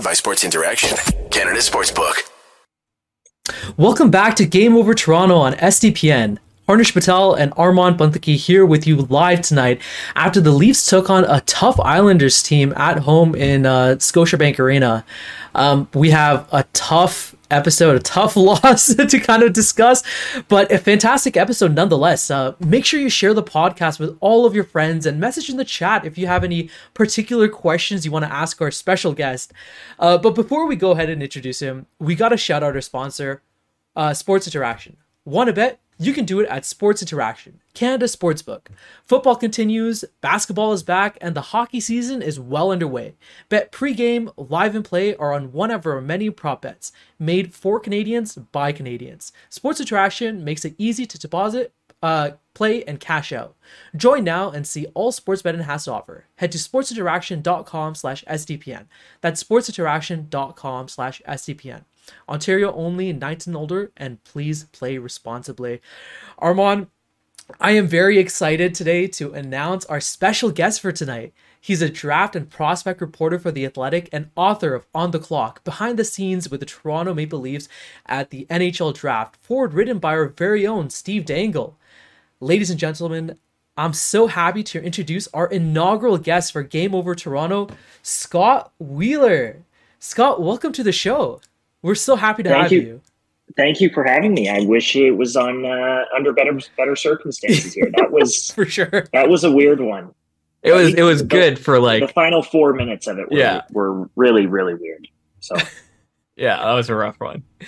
Powered by Sports Interaction, Canada Sportsbook. Welcome back to Game Over Toronto on SDPN. Harnish Patel and Armaan Panthaki here with you live tonight after the Leafs took on a tough Islanders team at home in uh, Scotiabank Arena. Um, we have a tough episode, a tough loss to kind of discuss, but a fantastic episode nonetheless. Uh, make sure you share the podcast with all of your friends and message in the chat if you have any particular questions you want to ask our special guest. Uh, but before we go ahead and introduce him, we got to shout out our sponsor, uh, Sports Interaction. Want to bet? You can do it at Sports Interaction, Canada Sportsbook. Football continues, basketball is back, and the hockey season is well underway. Bet pregame, live and play are on one of our many prop bets, made for Canadians by Canadians. Sports Interaction makes it easy to deposit, uh, play, and cash out. Join now and see all sports betting has to offer. Head to sportsinteraction.com slash SDPN. That's sportsinteraction.com slash SDPN. Ontario only, 19 and older, and please play responsibly. Armaan, I am very excited today to announce our special guest for tonight. He's a draft and prospect reporter for The Athletic and author of On the Clock, behind the scenes with the Toronto Maple Leafs at the NHL draft, foreword written by our very own Steve Dangle. Ladies and gentlemen, I'm so happy to introduce our inaugural guest for Game Over Toronto, Scott Wheeler. Scott, welcome to the show. We're so happy to Thank have you. you. Thank you for having me. I wish it was on uh, under better better circumstances here. That was For sure. that was a weird one. It was it was The- good for like the final four minutes of it were, Yeah. were really really weird. So yeah, that was a rough one.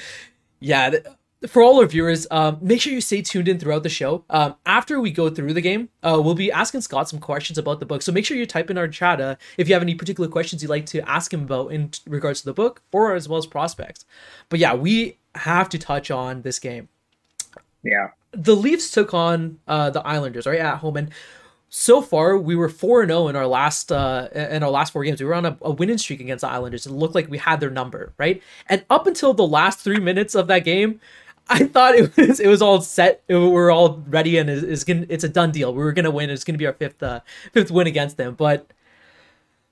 Yeah, th- for all our viewers, um, make sure you stay tuned in throughout the show. Um, after we go through the game, uh, we'll be asking Scott some questions about the book. So make sure you type in our chat uh, if you have any particular questions you'd like to ask him about in regards to the book or as well as prospects. But yeah, we have to touch on this game. yeah, the Leafs took on uh, the Islanders right at home, and so far we were four zero in our last uh, in our last four games. We were on a, a winning streak against the Islanders. It looked like we had their number, right? And up until the last three minutes of that game, I thought it was it was all set. It, we were all ready, and it's, it's gonna it's a done deal. We were gonna win. It's gonna be our fifth uh, fifth win against them, but.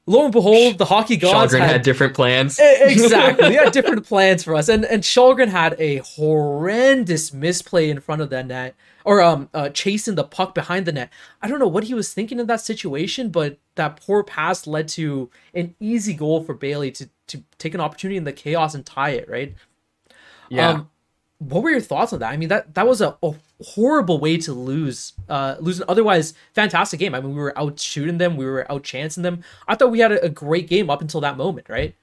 Lo and behold, the hockey gods had, had different plans. Exactly. He had different plans for us. And and Källgren had a horrendous misplay in front of the net. Or um uh, chasing the puck behind the net. I don't know what he was thinking in that situation, but that poor pass led to an easy goal for Bailey to to take an opportunity in the chaos and tie it, right? yeah. Um, what were your thoughts on that? I mean, that that was a, a horrible way to lose, uh, lose an otherwise fantastic game. I mean, we were out shooting them, we were out chancing them. I thought we had a, a great game up until that moment, right?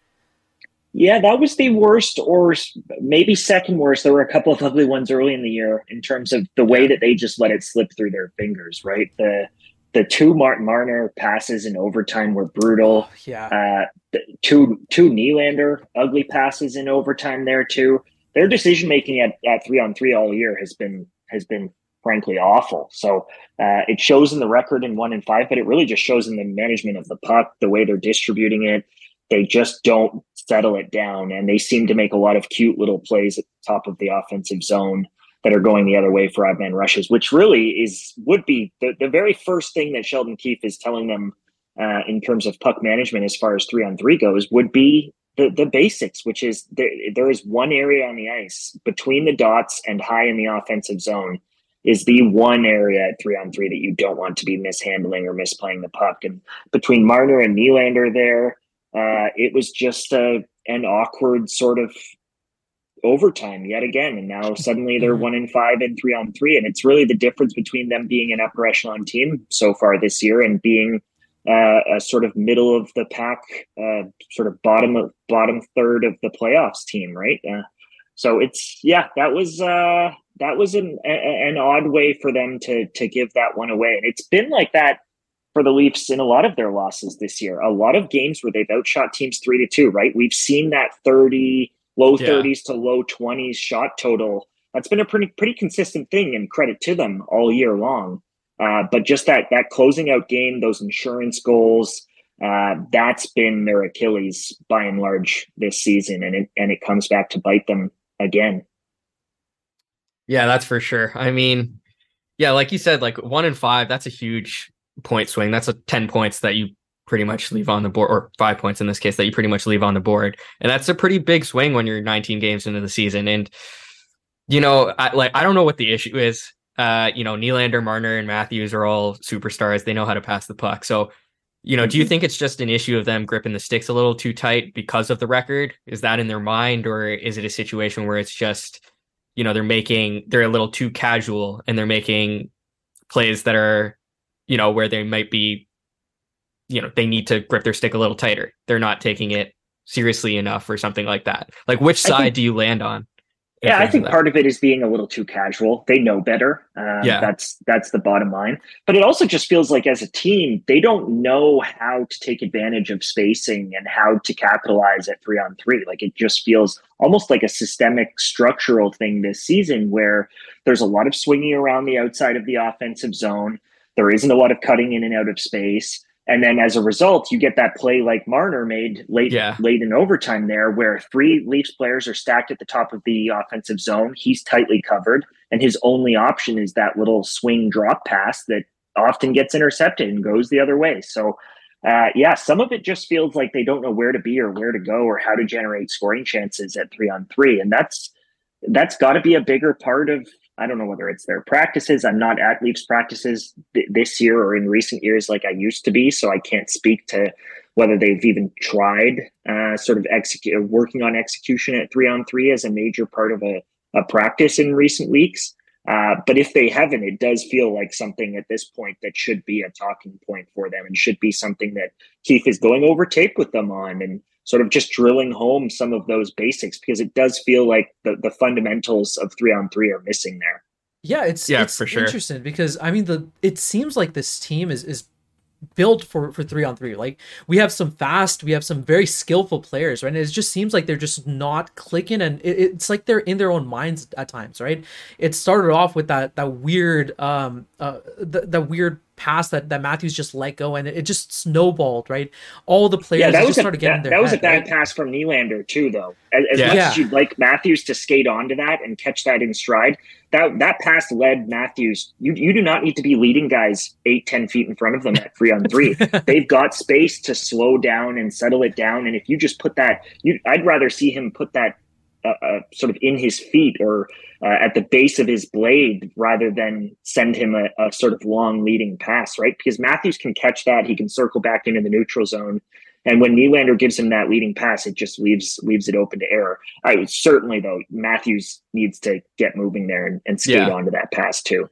yeah, that was the worst, or maybe second worst. There were a couple of ugly ones early in the year in terms of the way that they just let it slip through their fingers. Right, the the two Martin Marner passes in overtime were brutal. Yeah. Uh, the two two Nylander ugly passes in overtime there too. Their decision making at, at three on three all year has been has been frankly awful. So uh, it shows in the record in one and five, but it really just shows in the management of the puck, the way they're distributing it. They just don't settle it down, and they seem to make a lot of cute little plays at the top of the offensive zone that are going the other way for odd man rushes, which really is would be the, the very first thing that Sheldon Keefe is telling them uh, in terms of puck management as far as three on three goes would be the, the basics, which is there, there is one area on the ice between the dots and high in the offensive zone is the one area at three on three that you don't want to be mishandling or misplaying the puck. And between Marner and Nylander there, uh, it was just a, an awkward sort of overtime yet again. And now suddenly they're Mhm. one in five and three on three. And it's really the difference between them being an upper echelon team so far this year and being uh, a sort of middle of the pack, uh, sort of bottom of bottom third of the playoffs team, right? Uh, so it's yeah, that was uh, that was an a, an odd way for them to to give that one away, and it's been like that for the Leafs in a lot of their losses this year. A lot of games where they've outshot teams three to two, right? We've seen that thirty, low Yeah. thirties to low twenties shot total. That's been a pretty pretty consistent thing, and credit to them all year long. Uh, but just that that closing out game, those insurance goals, uh, that's been their Achilles by and large this season, and it and it comes back to bite them again. Yeah, that's for sure. I mean, yeah, like you said, like one in five, that's a huge point swing. That's a 10 points that you pretty much leave on the board, or five points in this case that you pretty much leave on the board, and that's a pretty big swing when you're 19 games into the season. And you know, I, like I don't know what the issue is. Uh, you know, Nylander, Marner, and Matthews are all superstars. They know how to pass the puck. So, you know, do you mm-hmm. think it's just an issue of them gripping the sticks a little too tight because of the record? Is that in their mind, or is it a situation where it's just, you know, they're making they're a little too casual and they're making plays that are, you know, where they might be, you know, they need to grip their stick a little tighter. They're not taking it seriously enough or something like that. Like, which side think- do you land on? Yeah, I think part of it is being a little too casual. They know better. Um, yeah, that's that's the bottom line. But it also just feels like as a team, they don't know how to take advantage of spacing and how to capitalize at three on three. Like it just feels almost like a systemic, structural thing this season, where there's a lot of swinging around the outside of the offensive zone. There isn't a lot of cutting in and out of space. And then as a result, you get that play like Marner made late yeah. late in overtime there, where three Leafs players are stacked at the top of the offensive zone. He's tightly covered, and his only option is that little swing drop pass that often gets intercepted and goes the other way. So, uh, yeah, some of it just feels like they don't know where to be or where to go or how to generate scoring chances at three on three, and that's that's got to be a bigger part of I don't know whether it's their practices. I'm not at Leafs practices th- this year or in recent years like I used to be, so I can't speak to whether they've even tried uh, sort of execute working on execution at three on three as a major part of a, a practice in recent weeks. Uh, but if they haven't, it does feel like something at this point that should be a talking point for them and should be something that Keefe is going over tape with them on and sort of just drilling home some of those basics because it does feel like the, the fundamentals of three on three are missing there. Yeah, it's yeah, it's for sure. interesting because I mean the it seems like this team is is built for for three on three. Like we have some fast, we have some very skillful players, right? And it just seems like they're just not clicking, and it, it's like they're in their own minds at times, right? It started off with that that weird um uh the, the weird pass that, that Matthews just let go and it, just snowballed, right? All the players yeah, that was a, started getting that, that was head, a bad right? pass from Nylander too, though. As, as yeah. much as you'd like Matthews to skate onto that and catch that in stride, that that pass led Matthews. You you do not need to be leading guys eight, ten feet in front of them at three on three. They've got space to slow down and settle it down. And if you just put that, you I'd rather see him put that uh, uh, sort of in his feet or uh, at the base of his blade rather than send him a, a, sort of long leading pass, right? Because Matthews can catch that, he can circle back into the neutral zone, and when Nylander gives him that leading pass, it just leaves leaves it open to error. I certainly though Matthews needs to get moving there and, and skate yeah. onto that pass too.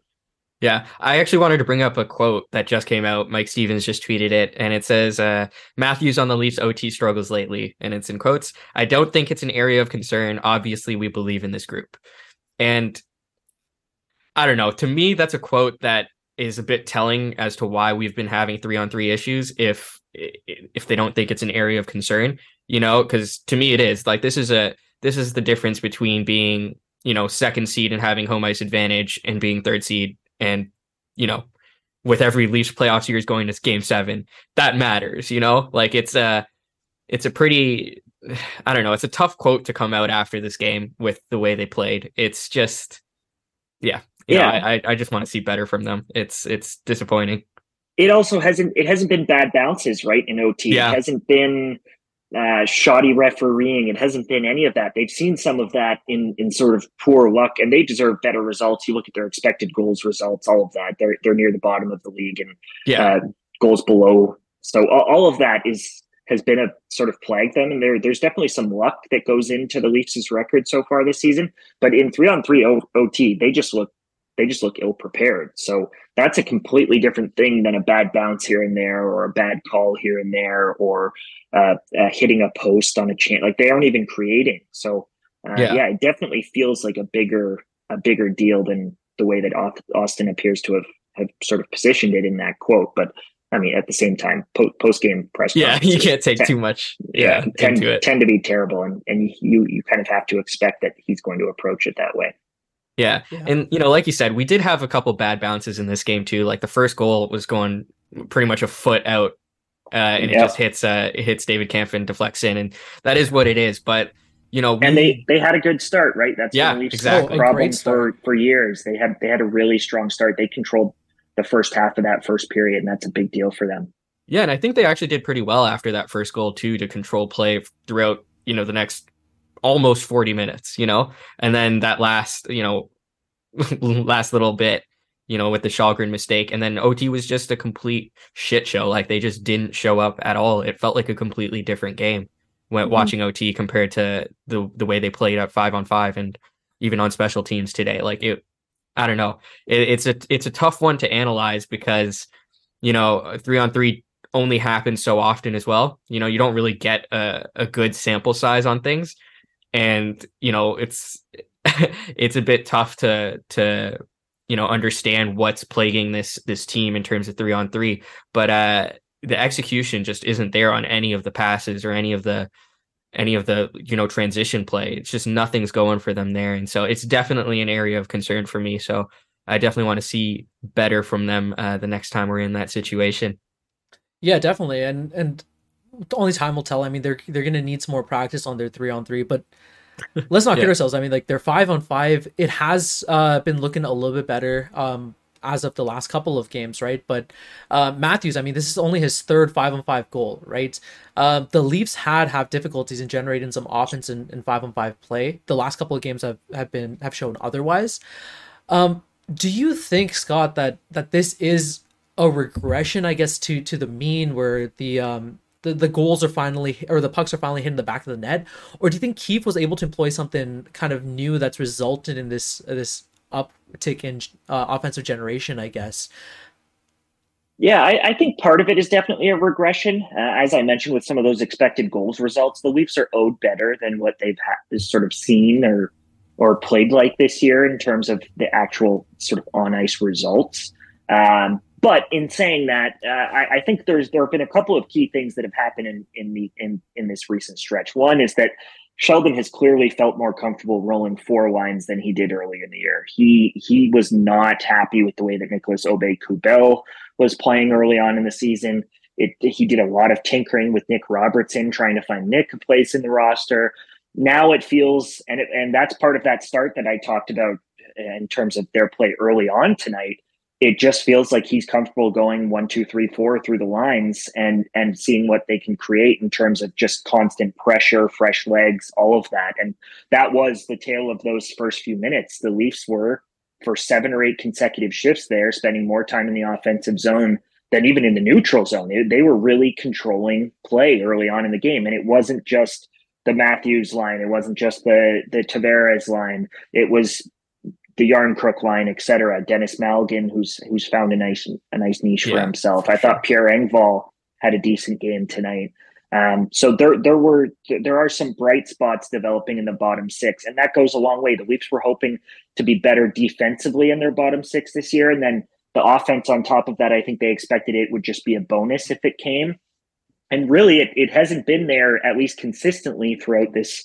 Yeah, I actually wanted to bring up a quote that just came out. Mike Stevens just tweeted it, and it says, uh, Matthews on the Leafs OT struggles lately. And it's in quotes I don't think it's an area of concern. Obviously, we believe in this group. And I don't know. To me, that's a quote that is a bit telling as to why we've been having three on three issues if if they don't think it's an area of concern you know because to me it is like this is a this is the difference between being you know second seed and having home ice advantage and being third seed and you know with every Leafs playoff series going to game seven that matters you know like it's a it's a pretty I don't know it's a tough quote to come out after this game with the way they played it's just yeah yeah know, I I just want to see better from them it's it's disappointing it also hasn't it hasn't been bad bounces right in ot yeah. it hasn't been uh, shoddy refereeing. It hasn't been any of that. They've seen some of that in in sort of poor luck, and they deserve better results. You look at their expected goals results, all of that. They're they're near the bottom of the league, and yeah, uh, goals below. So all, all, of that is has been a sort of plagued them, and there there's definitely some luck that goes into the Leafs' record so far this season. But in three on three OT, they just look they just look ill prepared. So that's a completely different thing than a bad bounce here and there, or a bad call here and there, or uh, uh, hitting a post on a chance. Like they aren't even creating. So uh, yeah. yeah, it definitely feels like a bigger a bigger deal than the way that Auston appears to have have sort of positioned it in that quote. But I mean, at the same time, po- post game press. Yeah, you can't take too much. Yeah, tend, to tend to be terrible, and and you you kind of have to expect that he's going to approach it that way. Yeah. yeah. And, you know, like you said, we did have a couple bad bounces in this game, too. Like the first goal was going pretty much a foot out, uh, and it just hits, uh, it hits David Kampf and deflects in. And that is what it is. But, you know, we, and they, they had a good start, right? That's yeah, exactly. problem for, for years. They had, they had a really strong start. They controlled the first half of that first period, and that's a big deal for them. Yeah, and I think they actually did pretty well after that first goal too to control play throughout, you know, the next almost 40 minutes, you know? And then that last, you know, last little bit, you know, with the Källgren mistake. And then OT was just a complete shit show. Like they just didn't show up at all. It felt like a completely different game when mm-hmm. watching OT compared to the the way they played at five on five and even on special teams today. Like it I don't know. It, it's a it's a tough one to analyze because, you know, three on three only happens so often as well. You know, you don't really get a, a good sample size on things. And, you know, it's it's a bit tough to to you know understand what's plaguing this this team in terms of three on three. But uh the execution just isn't there on any of the passes or any of the any of the you know transition play. It's just nothing's going for them there, and so it's definitely an area of concern for me. So I definitely want to see better from them uh, the next time we're in that situation. Yeah, definitely, and and only time will tell. I mean, they're they're gonna need some more practice on their three on three, but let's not yeah. kid ourselves. I mean, like their five on five, it has uh, been looking a little bit better um, as of the last couple of games, right? But uh, Matthews, I mean, this is only his third five on five goal, right? Uh, the Leafs had have difficulties in generating some offense in, in five on five play. The last couple of games have, have been have shown otherwise. Um, do you think, Scott, that that this is a regression, I guess, to to the mean where the um the, the goals are finally or the pucks are finally hitting the back of the net, or do you think Keefe was able to employ something kind of new that's resulted in this this uptick in uh, offensive generation? I guess. Yeah, I, I, think part of it is definitely a regression. Uh, as I mentioned, with some of those expected goals results, the Leafs are owed better than what they've had, sort of seen or or played like this year in terms of the actual sort of on ice results. Um, but in saying that, uh, I, I, think there's there have been a couple of key things that have happened in in the in in this recent stretch. One is that Sheldon has clearly felt more comfortable rolling four lines than he did early in the year. He he was not happy with the way that Nicholas Aube-Kubel was playing early on in the season. It, he did a lot of tinkering with Nick Robertson, trying to find Nick a place in the roster. Now it feels, and it, and that's part of that start that I talked about in terms of their play early on tonight it just feels like he's comfortable going one, two, three, four through the lines and and seeing what they can create in terms of just constant pressure, fresh legs, all of that. And that was the tale of those first few minutes. The Leafs were for seven or eight consecutive shifts there, spending more time in the offensive zone than even in the neutral zone. They, were really controlling play early on in the game, and it wasn't just the Matthews line. It wasn't just the the Tavares line. It was the Järnkrok line, etc. Denis Malgin, who's who's found a nice a nice niche yeah, for himself. I thought Pierre Engvall had a decent game tonight. Um, so there there were there are some bright spots developing in the bottom six, and that goes a long way. The Leafs were hoping to be better defensively in their bottom six this year, and then the offense on top of that, I think they expected it would just be a bonus if it came. And really, it, it hasn't been there at least consistently throughout this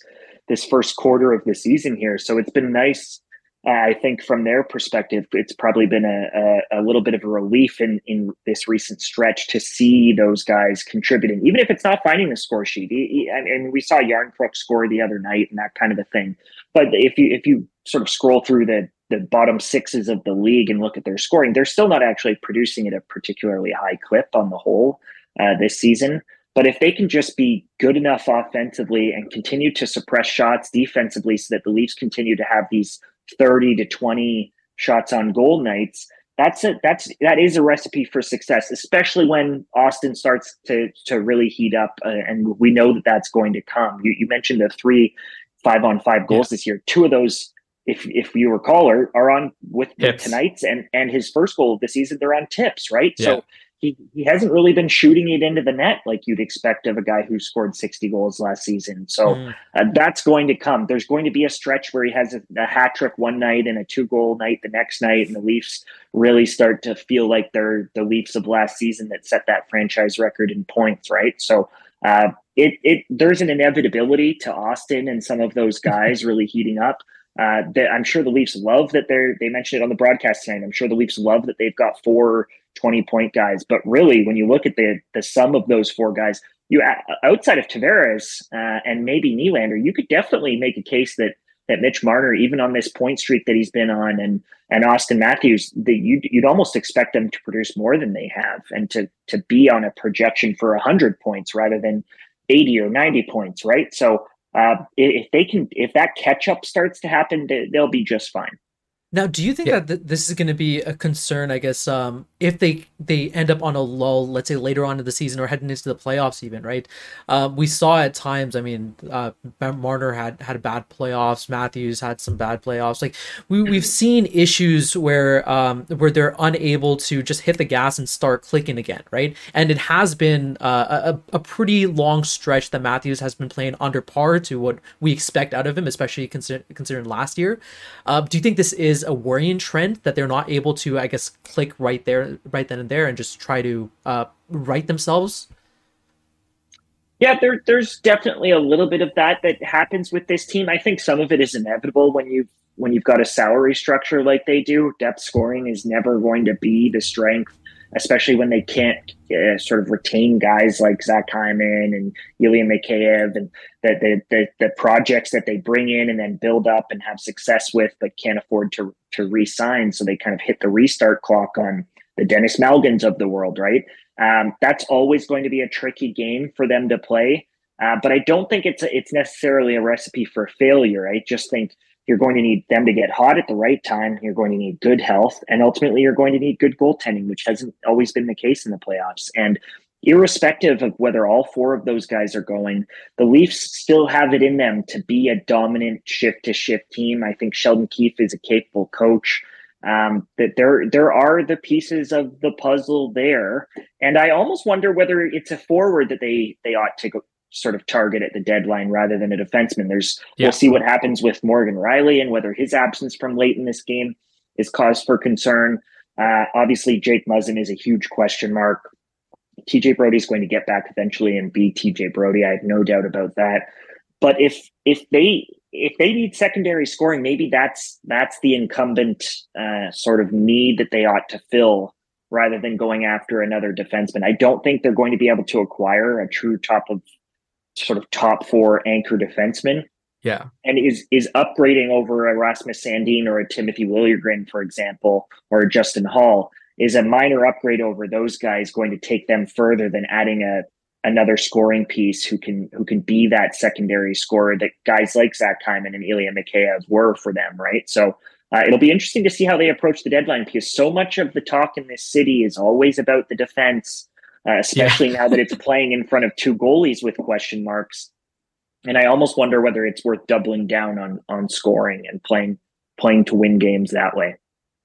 this first quarter of the season here. So it's been nice I think from their perspective, it's probably been a, a, a, little bit of a relief in, in this recent stretch to see those guys contributing, even if it's not finding the score sheet. And we saw Järnkrok score the other night and that kind of a thing. But if you if you sort of scroll through the the bottom sixes of the league and look at their scoring, they're still not actually producing at a particularly high clip on the whole uh, this season. But if they can just be good enough offensively and continue to suppress shots defensively so that the Leafs continue to have these 30 to 20 shots on goal nights, that's it. That's that is a recipe for success, especially when Auston starts to to really heat up, uh, and we know that that's going to come. You, you mentioned the three five on five goals yeah. this year. Two of those, if if you recall, are, are on with tonight's and and his first goal of the season. They're on tips, right? Yeah. So he, he hasn't really been shooting it into the net like you'd expect of a guy who scored 60 goals last season. So mm. uh, that's going to come. There's going to be a stretch where he has a, a hat trick one night and a two goal night the next night, and the Leafs really start to feel like they're the Leafs of last season that set that franchise record in points, right? So uh, it it there's an inevitability to Auston and some of those guys really heating up. Uh, that I'm sure the Leafs love that they're they mentioned it on the broadcast tonight. I'm sure the Leafs love that they've got four 20 point guys. But really, when you look at the the sum of those four guys, you outside of Tavares uh, and maybe Nylander, you could definitely make a case that that Mitch Marner, even on this point streak that he's been on, and and Auston Matthews, that you'd you'd almost expect them to produce more than they have, and to to be on a projection for hundred points rather than eighty or ninety points, right? So uh, if they can, if that catch up starts to happen, they'll be just fine. Now, do you think yeah. that th- this is going to be a concern? I guess um, if they they end up on a lull, let's say later on in the season or heading into the playoffs, even right? Uh, we saw at times. I mean, uh, Marner had had bad playoffs. Matthews had some bad playoffs. Like we we've seen issues where um, where they're unable to just hit the gas and start clicking again, right? And it has been uh, a a pretty long stretch that Matthews has been playing under par to what we expect out of him, especially consider- considering last year. Uh, do you think this is a worrying trend that they're not able to, I guess, click right there, right then and there, and just try to uh, right themselves? Yeah, there, there's definitely a little bit of that that happens with this team. I think some of it is inevitable when you when you've got a salary structure like they do. Depth scoring is never going to be the strength especially when they can't uh, sort of retain guys like Zach Hyman and Ilya Mikheyev and the, the, the, the, projects that they bring in and then build up and have success with, but can't afford to, to re-sign. So they kind of hit the restart clock on the Denis Malgins of the world, right? Um, that's always going to be a tricky game for them to play. Uh, but I don't think it's a, it's necessarily a recipe for failure. I just think – you're going to need them to get hot at the right time. You're going to need good health. And ultimately, you're going to need good goaltending, which hasn't always been the case in the playoffs. And irrespective of whether all four of those guys are going, the Leafs still have it in them to be a dominant shift to shift team. I think Sheldon Keefe is a capable coach. Um, that there there are the pieces of the puzzle there, and I almost wonder whether it's a forward that they they ought to go, sort of target at the deadline rather than a defenseman. There's yeah. we'll see what happens with Morgan Rielly and whether his absence from late in this game is cause for concern. Uh, obviously, Jake Muzzin is a huge question mark. TJ Brodie is going to get back eventually and be TJ Brodie. I have no doubt about that. But if if they if they need secondary scoring, maybe that's that's the incumbent uh, sort of need that they ought to fill rather than going after another defenseman. I don't think they're going to be able to acquire a true top of sort of top four anchor defenseman. Yeah. And is is upgrading over a Rasmus Sandin or a Timothy Liljegren, for example, or Justin Holl, is a minor upgrade over those guys going to take them further than adding a another scoring piece who can who can be that secondary scorer that guys like Zach Hyman and Ilya Mikheyev were for them, right? So uh, it'll be interesting to see how they approach the deadline because so much of the talk in this city is always about the defense uh, especially yeah. now that it's playing in front of two goalies with question marks. And I almost wonder whether it's worth doubling down on on scoring and playing playing to win games that way.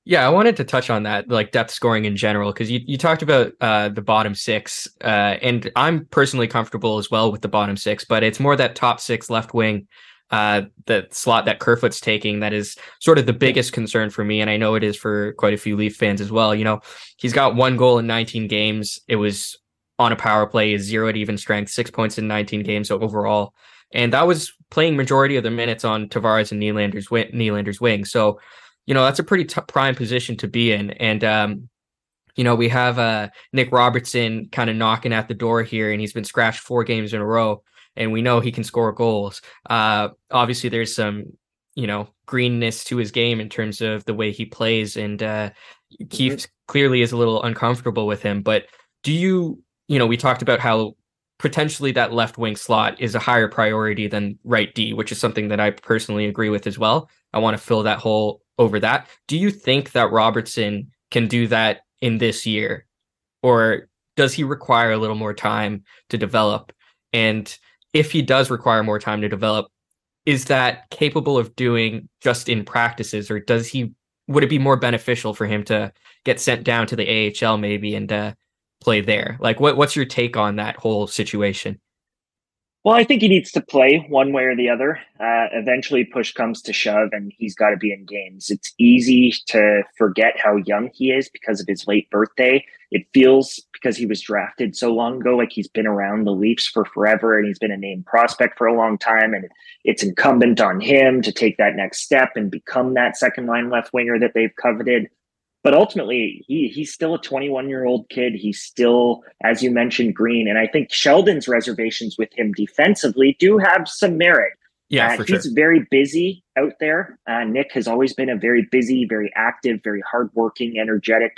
Yeah, I wanted to touch on that, like depth scoring in general, because you, you talked about uh, the bottom six, uh, and I'm personally comfortable as well with the bottom six, but it's more that top six left wing uh, the slot that Kerfoot's taking that is sort of the biggest concern for me. And I know it is for quite a few Leaf fans as well. You know, he's got one goal in 19 games. It was on a power play, zero at even strength, six points in 19 games overall. And that was playing majority of the minutes on Tavares and Nylander's, Nylander's wing. So, you know, that's a pretty t- prime position to be in. And, um, you know, we have uh, Nick Robertson kind of knocking at the door here, and he's been scratched four games in a row and we know he can score goals. Uh, obviously, there's some you know greenness to his game in terms of the way he plays, and uh, Keefe mm-hmm. clearly is a little uncomfortable with him. But do you you know we talked about how potentially that left wing slot is a higher priority than right D, which is something that I personally agree with as well. I want to fill that hole over that. Do you think that Robertson can do that in this year? Or does he require a little more time to develop? And if he does require more time to develop, is that capable of doing just in practices, or does he? Would it be more beneficial for him to get sent down to the AHL maybe and uh, play there? Like, what what's your take on that whole situation? Well, I think he needs to play one way or the other. Uh, eventually, push comes to shove, and he's got to be in games. It's easy to forget how young he is because of his late birthday. It feels because he was drafted so long ago, like he's been around the Leafs for forever, and he's been a named prospect for a long time. And it's incumbent on him to take that next step and become that second line left winger that they've coveted but ultimately he he's still a 21 year old kid he's still as you mentioned green and i think sheldon's reservations with him defensively do have some merit Yeah, uh, he's sure. very busy out there. Uh, Nick has always been a very busy, very active, very hardworking, energetic,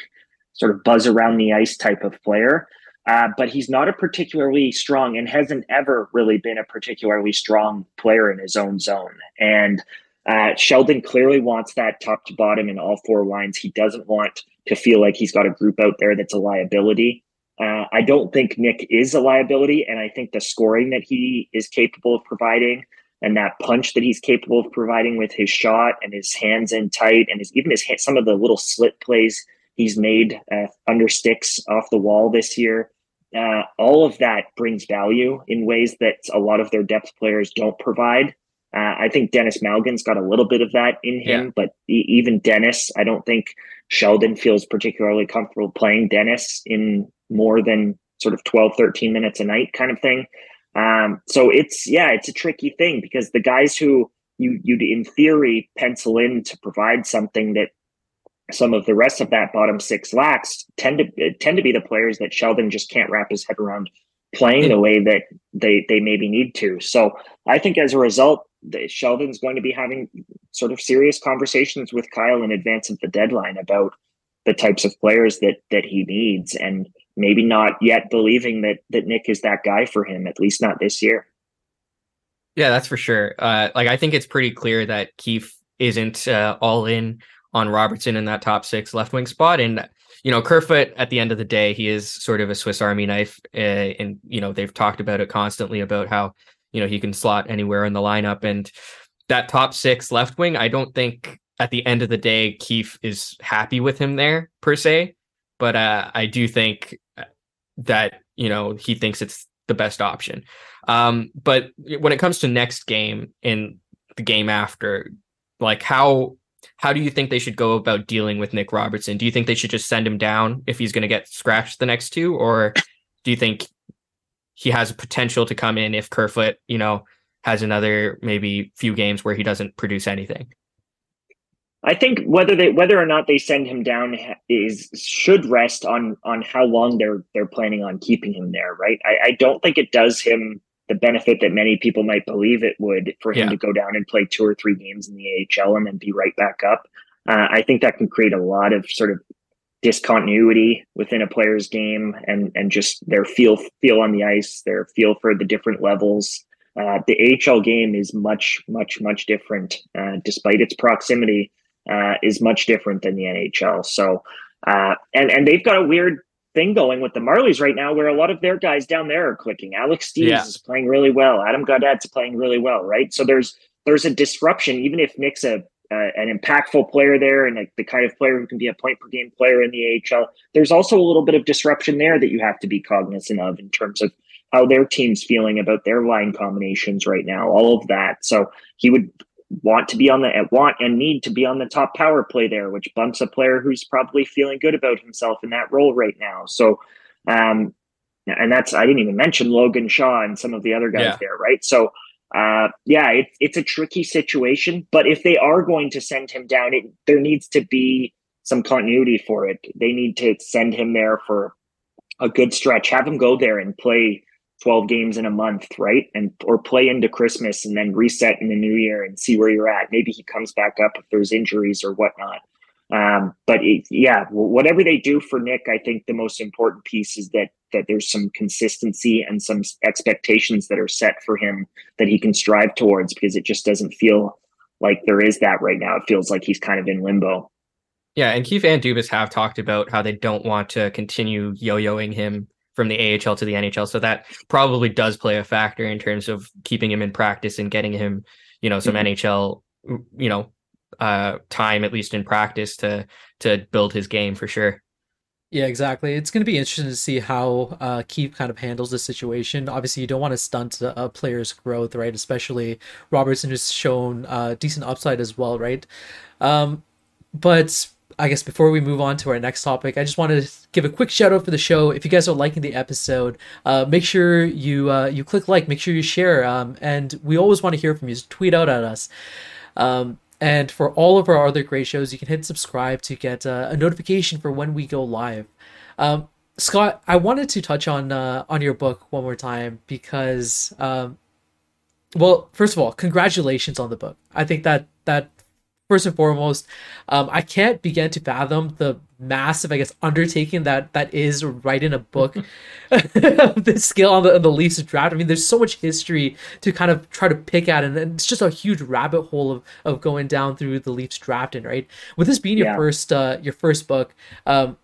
sort of buzz around the ice type of player. Uh, but he's not a particularly strong and hasn't ever really been a particularly strong player in his own zone. And uh, Sheldon clearly wants that top to bottom in all four lines. He doesn't want to feel like he's got a group out there that's a liability. Uh, I don't think Nick is a liability, and I think the scoring that he is capable of providing and that punch that he's capable of providing with his shot and his hands in tight and his even his some of the little slit plays he's made uh, under sticks off the wall this year. Uh, all of that brings value in ways that a lot of their depth players don't provide. Uh, I think Denis Malgin's got a little bit of that in him, Yeah. but e- even Denis, I don't think Sheldon feels particularly comfortable playing Denis in more than sort of 12, 13 minutes a night kind of thing. Um, so it's, yeah, it's a tricky thing because the guys who you, you'd in theory pencil in to provide something that some of the rest of that bottom six lacks tend to tend to be the players that Sheldon just can't wrap his head around playing the way that they they maybe need to. So I think as a result, the, Sheldon's going to be having sort of serious conversations with Kyle in advance of the deadline about the types of players that that he needs, and maybe not yet believing that that Nick is that guy for him, at least not this year. Yeah, that's for sure. Uh, like I think it's pretty clear that Keefe isn't uh, all in on Robertson in that top six left wing spot, and you know Kerfoot at the end of the day he is sort of a Swiss Army knife, uh, and you know they've talked about it constantly about how you know he can slot anywhere in the lineup, and that top six left wing, I don't think at the end of the day Keefe is happy with him there per se, but uh, I do think that you know he thinks it's the best option. Um, but when it comes to next game and the game after, like how how do you think they should go about dealing with Nick Robertson? Do you think they should just send him down if he's going to get scratched the next two, or do you think he has a potential to come in if Kerfoot, you know, has another maybe few games where he doesn't produce anything? I think whether they whether or not they send him down is should rest on on how long they're they're planning on keeping him there, right? I, I don't think it does him the benefit that many people might believe it would for him Yeah. to go down and play two or three games in the AHL and then be right back up. Uh, I think that can create a lot of sort of discontinuity within a player's game and and just their feel feel on the ice, their feel for the different levels. Uh, the AHL game is much much much different, uh, despite its proximity uh, is much different than the NHL. So, uh, and and they've got a weird thing going with the Marlies right now, where a lot of their guys down there are clicking. Alex Steeves Yeah. is playing really well. Adam Gaudette's playing really well, right? So there's there's a disruption, even if Nick's a uh, an impactful player there and like the kind of player who can be a point per game player in the AHL. There's also a little bit of disruption there that you have to be cognizant of in terms of how their team's feeling about their line combinations right now. All of that. So he would want to be on the want and need to be on the top power play there, which bumps a player who's probably feeling good about himself in that role right now. So, um, and that's I didn't even mention Logan Shaw and some of the other guys Yeah. there, right? So, uh, yeah, it's it's a tricky situation. But if they are going to send him down, it there needs to be some continuity for it. They need to send him there for a good stretch. Have him go there and play 12 games in a month, right? And or play into Christmas and then reset in the new year and see where you're at. Maybe he comes back up if there's injuries or whatnot. Um, but it, yeah, whatever they do for Nick, I think the most important piece is that that there's some consistency and some expectations that are set for him that he can strive towards because it just doesn't feel like there is that right now. It feels like he's kind of in limbo. Yeah, and Keefe and Dubas have talked about how they don't want to continue yo-yoing him from the AHL to the NHL. So that probably does play a factor in terms of keeping him in practice and getting him, you know, some Mhm. NHL, you know, uh time at least in practice to to build his game for sure. Yeah, exactly. It's going to be interesting to see how uh, Keefe kind of handles the situation. Obviously, you don't want to stunt a, a player's growth, right? Especially Robertson has shown uh, decent upside as well, right? Um, but I guess before we move on to our next topic, I just want to give a quick shout out for the show. If you guys are liking the episode, uh, make sure you uh, you click like, make sure you share, um, and we always want to hear from you. Tweet out at us. Um, and for all of our other great shows, you can hit subscribe to get uh, a notification for when we go live. Um, Scott, I wanted to touch on uh, on your book one more time because um, well, first of all, congratulations on the book. I think that that first and foremost, um, I can't begin to fathom the massive, I guess, undertaking that that is writing a book. the scale on the, on the Leafs draft. I mean, there's so much history to kind of try to pick at, and, and it's just a huge rabbit hole of, of going down through the Leafs drafting. Right, with this being your yeah. first uh, your first book. Um,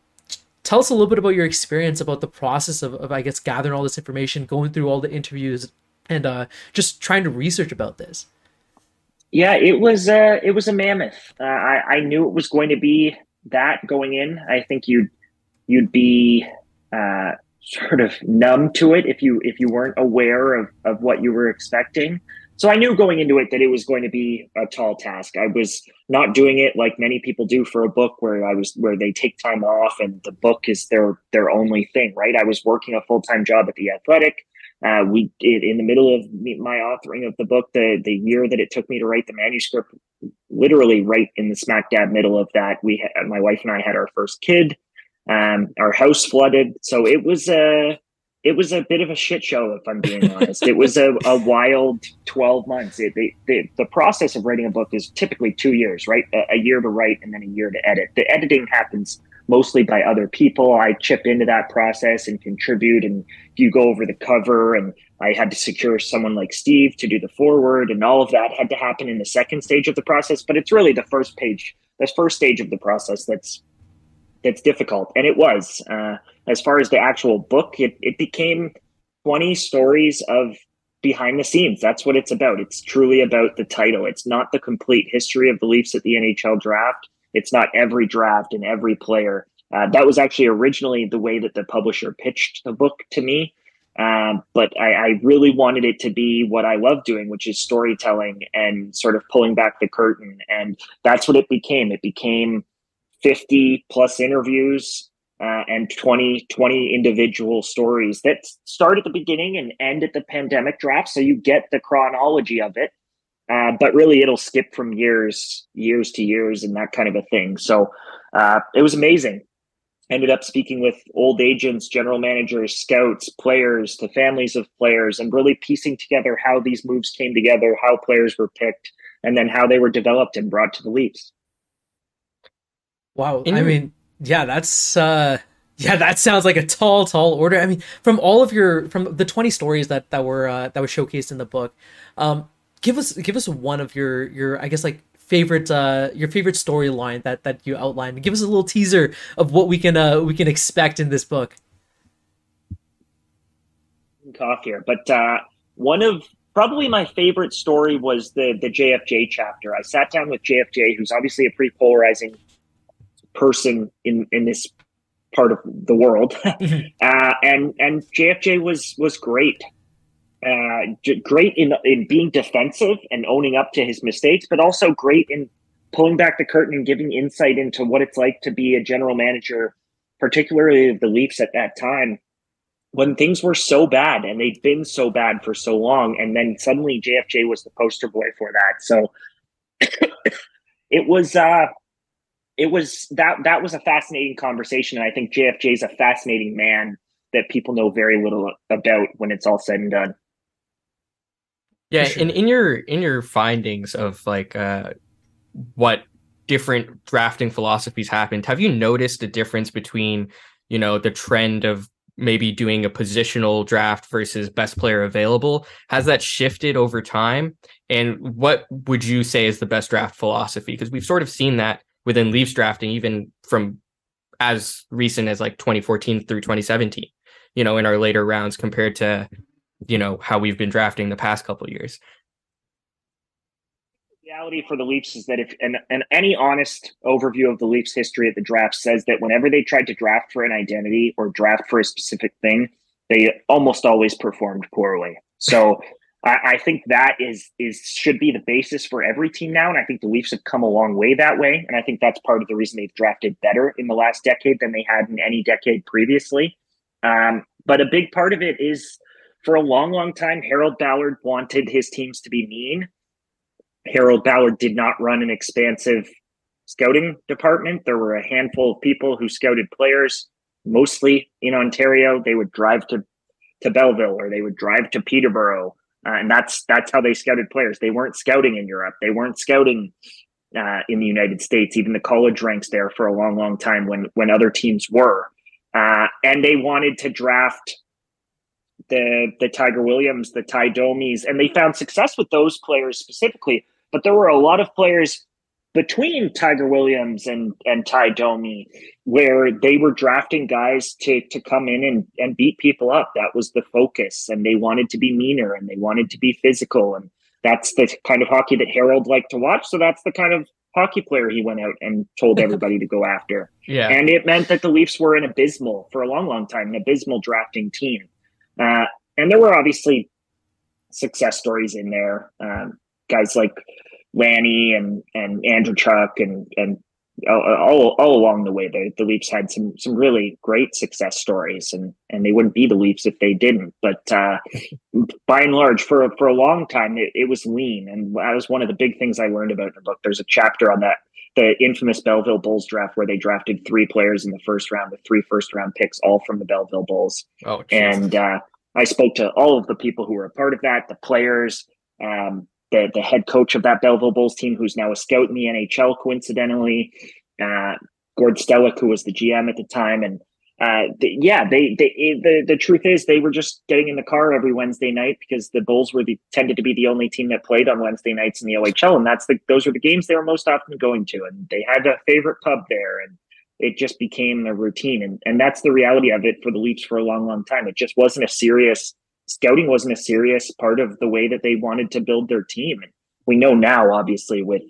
tell us a little bit about your experience about the process of, of i guess gathering all this information going through all the interviews and uh, just trying to research about this yeah, it was uh, it was a mammoth. Uh, I, I knew it was going to be that going in. I think you'd you'd be uh, sort of numb to it if you if you weren't aware of of what you were expecting. So I knew going into it that it was going to be a tall task. I was not doing it like many people do for a book where I was where they take time off and the book is their their only thing, right? I was working a full-time job at the Athletic. Uh, we in the middle of my authoring of the book, the the year that it took me to write the manuscript, literally right in the smack dab middle of that, we had, my wife and I had our first kid. Um, our house flooded, so it was a it was a bit of a shit show, if I'm being honest. it was a, a wild 12 months. It, the, the, the process of writing a book is typically two years, right? A, a year to write and then a year to edit. The editing happens mostly by other people. I chip into that process and contribute. And you go over the cover, and I had to secure someone like Steve to do the foreword, and all of that had to happen in the second stage of the process. But it's really the first page, the first stage of the process that's that's difficult, and it was. Uh, as far as the actual book, it it became twenty stories of behind the scenes. That's what it's about. It's truly about the title. It's not the complete history of the Leafs at the NHL draft it's not every draft and every player. Uh, that was actually originally the way that the publisher pitched the book to me. Um, but I, I, really wanted it to be what I love doing, which is storytelling and sort of pulling back the curtain. And that's what it became. It became 50 plus interviews uh, and 20, 20 individual stories that start at the beginning and end at the pandemic draft. So you get the chronology of it. Uh, but really, it'll skip from years, years to years, and that kind of a thing. So uh, it was amazing. Ended up speaking with old agents, general managers, scouts, players, the families of players, and really piecing together how these moves came together, how players were picked, and then how they were developed and brought to the Leafs. Wow, I mean, yeah, that's uh, yeah, that sounds like a tall, tall order. I mean, from all of your from the twenty stories that that were uh, that were showcased in the book, um, give us give us one of your your I guess like favorite uh your favorite storyline that that you outlined. Give us a little teaser of what we can uh we can expect in this book. Cough here, but uh, one of probably my favorite story was the the JFJ chapter. I sat down with JFJ, who's obviously a pretty polarizing person in in this part of the world, uh, and and JFJ was was great uh, great in in being defensive and owning up to his mistakes, but also great in pulling back the curtain and giving insight into what it's like to be a general manager, particularly of the Leafs at that time when things were so bad and they'd been so bad for so long, and then suddenly JFJ was the poster boy for that. So it was uh it was that that was a fascinating conversation, and I think JFJ is a fascinating man that people know very little about when it's all said and done. Yeah, sure. and in your in your findings of like uh what different drafting philosophies happened, have you noticed a difference between, you know, the trend of maybe doing a positional draft versus best player available? Has that shifted over time? And what would you say is the best draft philosophy? Because we've sort of seen that within Leafs drafting, even from as recent as like 2014 through 2017, you know, in our later rounds compared to you know how we've been drafting the past couple years reality for the Leafs is that if and, and any honest overview of the Leafs history at the draft says that whenever they tried to draft for an identity or draft for a specific thing, they almost always performed poorly. So I, I, think that is is should be the basis for every team now. And I think the Leafs have come a long way that way. And I think that's part of the reason they've drafted better in the last decade than they had in any decade previously. Um, but a big part of it is for a long, long time, Harold Ballard wanted his teams to be mean. Harold Ballard did not run an expansive scouting department. There were a handful of people who scouted players, mostly in Ontario. They would drive to, to Belleville or they would drive to Peterborough uh, and that's that's how they scouted players. They weren't scouting in Europe. They weren't scouting uh, in the United States. Even the college ranks there for a long, long time when when other teams were, uh, and they wanted to draft the the Tiger Williams, the Ty Domis, and they found success with those players specifically. But there were a lot of players between Tiger Williams and and Ty Domi where they were drafting guys to to come in and and beat people up. That was the focus, and they wanted to be meaner and they wanted to be physical, and that's the kind of hockey that Harold liked to watch. So that's the kind of hockey player he went out and told everybody to go after. Yeah, and it meant that the Leafs were an abysmal for a long, long time, an abysmal drafting team. Uh, and there were obviously success stories in there. Um, guys like Lanny and and Andreychuk and and all, all along the way, the, the Leafs had some some really great success stories, and and they wouldn't be the Leafs if they didn't. But uh, by and large, for for a long time, it, it was lean, and that was one of the big things I learned about the book. There's a chapter on that the infamous Belleville Bulls draft where they drafted three players in the first round with three first round picks, all from the Belleville Bulls. Oh, and uh, I spoke to all of the people who were a part of that, the players, um, the the head coach of that Belleville Bulls team, who's now a scout in the NHL, coincidentally, uh, Gord Stellick, who was the GM at the time, and uh, yeah, they, they the the truth is they were just getting in the car every Wednesday night because the Bulls were the tended to be the only team that played on Wednesday nights in the OHL, and that's the those were the games they were most often going to, and they had a favorite pub there, and it just became a routine, and and that's the reality of it for the Leafs for a long, long time. It just wasn't a serious scouting wasn't a serious part of the way that they wanted to build their team. And we know now, obviously, with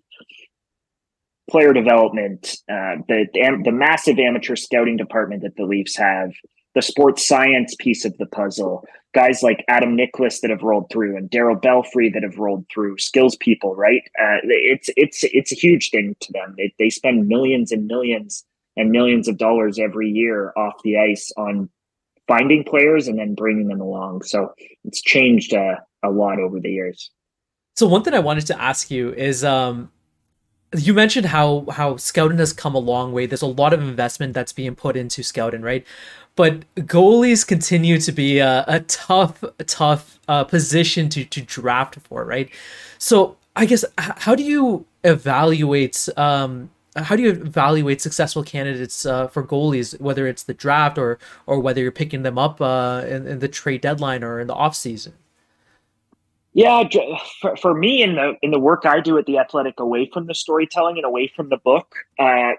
player development, uh, the, the, massive amateur scouting department that the Leafs have, the sports science piece of the puzzle, guys like Adam Nicholas that have rolled through and Darryl Belfry that have rolled through, skills people, right? Uh, it's it's it's a huge thing to them. They they spend millions and millions and millions of dollars every year off the ice on finding players and then bringing them along. So it's changed uh, a lot over the years. So one thing I wanted to ask you is, um, you mentioned how how scouting has come a long way. There's a lot of investment that's being put into scouting, right? But goalies continue to be a, a tough, tough uh, position to to draft for, right? So I guess how do you evaluate um, how do you evaluate successful candidates uh, for goalies, whether it's the draft or or whether you're picking them up uh, in, in, the trade deadline or in the off season? Yeah, for, for me in the in the work I do at the Athletic, away from the storytelling and away from the book, uh,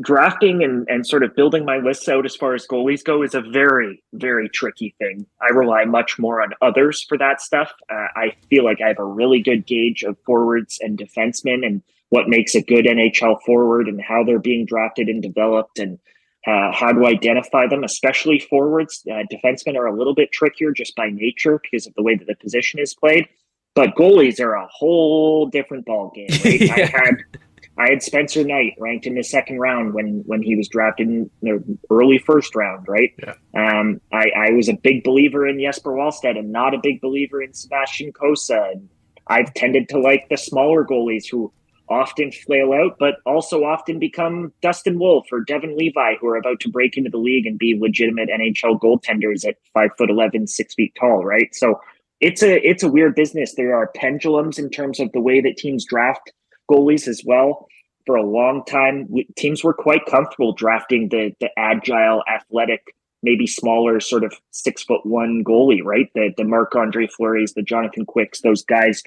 drafting and and sort of building my lists out as far as goalies go is a very very tricky thing. I rely much more on others for that stuff. Uh, I feel like I have a really good gauge of forwards and defensemen and what makes a good NHL forward and how they're being drafted and developed and uh, how to identify them, especially forwards. Uh, defensemen are a little bit trickier just by nature because of the way that the position is played. But goalies are a whole different ballgame. Right? yeah. I had I had Spencer Knight ranked in the second round when when he was drafted in the early first round, right? Yeah. Um, I, I was a big believer in Jesper Wallstedt and not a big believer in Sebastian Cossa. And I've tended to like the smaller goalies who often flail out, but also often become Dustin Wolf or Devon Levi, who are about to break into the league and be legitimate NHL goaltenders at five foot 11, six feet tall, right? So it's a it's a weird business. There are pendulums in terms of the way that teams draft goalies as well. For a long time, teams were quite comfortable drafting the the agile, athletic, maybe smaller, sort of six foot one goalie, right? The the Marc Andre Fleury's, the Jonathan Quicks, those guys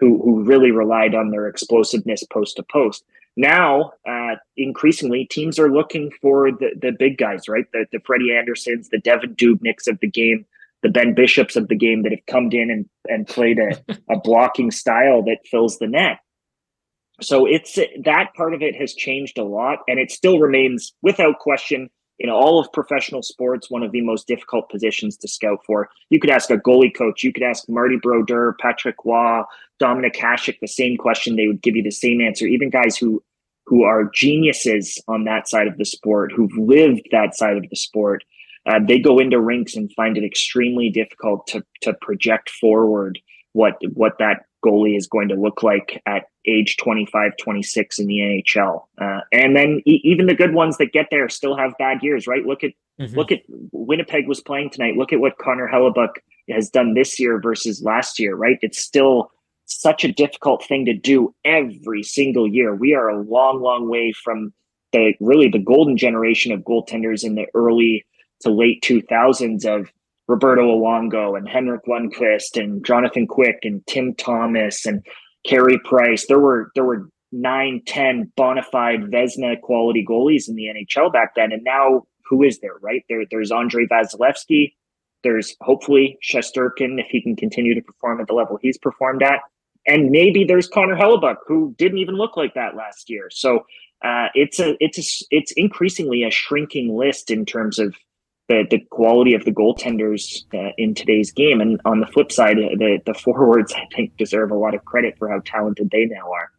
who who really relied on their explosiveness post to post. Now, uh, increasingly, teams are looking for the, the big guys, right? The, the Freddie Andersens, the Devan Dubnyks of the game, the Ben Bishops of the game that have come in and, and played a, a blocking style that fills the net. So it's that part of it has changed a lot, and it still remains without question in all of professional sports, one of the most difficult positions to scout for. You could ask a goalie coach, you could ask Marty Brodeur, Patrick Roy, Dominik Hasek the same question, they would give you the same answer. Even guys who who are geniuses on that side of the sport, who've lived that side of the sport, uh, they go into rinks and find it extremely difficult to to project forward what what that goalie is going to look like at age 25, 26 in the NHL. Uh, and then e- even the good ones that get there still have bad years, right? Look at mm-hmm. look at Winnipeg was playing tonight. Look at what Connor Hellebuyck has done this year versus last year, right? It's still such a difficult thing to do every single year. We are a long, long way from the really the golden generation of goaltenders in the early to late 2000s of Roberto Luongo and Henrik Lundqvist and Jonathan Quick and Tim Thomas and Carey Price. There were there were nine, ten bona fide Vezina quality goalies in the NHL back then, and now who is there? Right there, there's Andrei Vasilevskiy. There's hopefully Shesterkin if he can continue to perform at the level he's performed at, and maybe there's Connor Hellebuyck who didn't even look like that last year. So uh, it's a it's a it's increasingly a shrinking list in terms of the the quality of the goaltenders uh, in today's game. And on the flip side, the the forwards I think deserve a lot of credit for how talented they now are.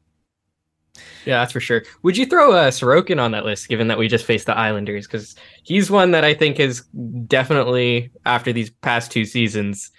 Yeah, that's for sure. Would you throw uh, Sorokin on that list, given that we just faced the Islanders? Because he's one that I think is definitely after these past two seasons,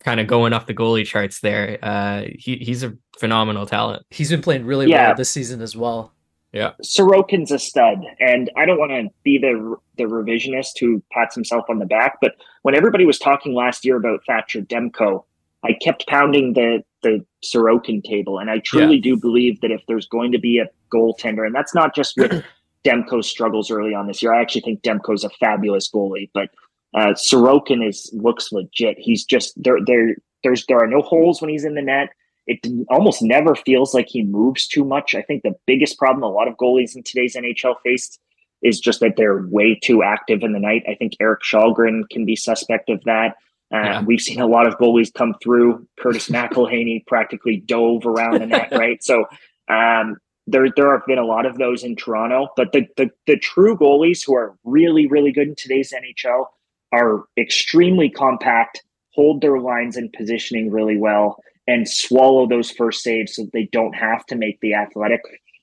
kind of going off the goalie charts. There, uh, he he's a phenomenal talent. He's been playing really yeah. well this season as well. Yeah. Sorokin's a stud. And I don't want to be the the revisionist who pats himself on the back, but when everybody was talking last year about Thatcher Demko, I kept pounding the the Sorokin table. And I truly yeah. do believe that if there's going to be a goaltender, and that's not just with Demko's struggles early on this year. I actually think Demko's a fabulous goalie, but uh, Sorokin is looks legit. He's just there. There, there's there are no holes when he's in the net it almost never feels like he moves too much. I think the biggest problem a lot of goalies in today's NHL face is just that they're way too active in the night. I think Erik Källgren can be suspect of that. Uh, yeah. We've seen a lot of goalies come through. Curtis McElhinney practically dove around the net, right? So um, there, there have been a lot of those in Toronto. But the, the the true goalies who are really, really good in today's NHL are extremely compact, hold their lines and positioning really well, and swallow those first saves so they don't have to make the athletic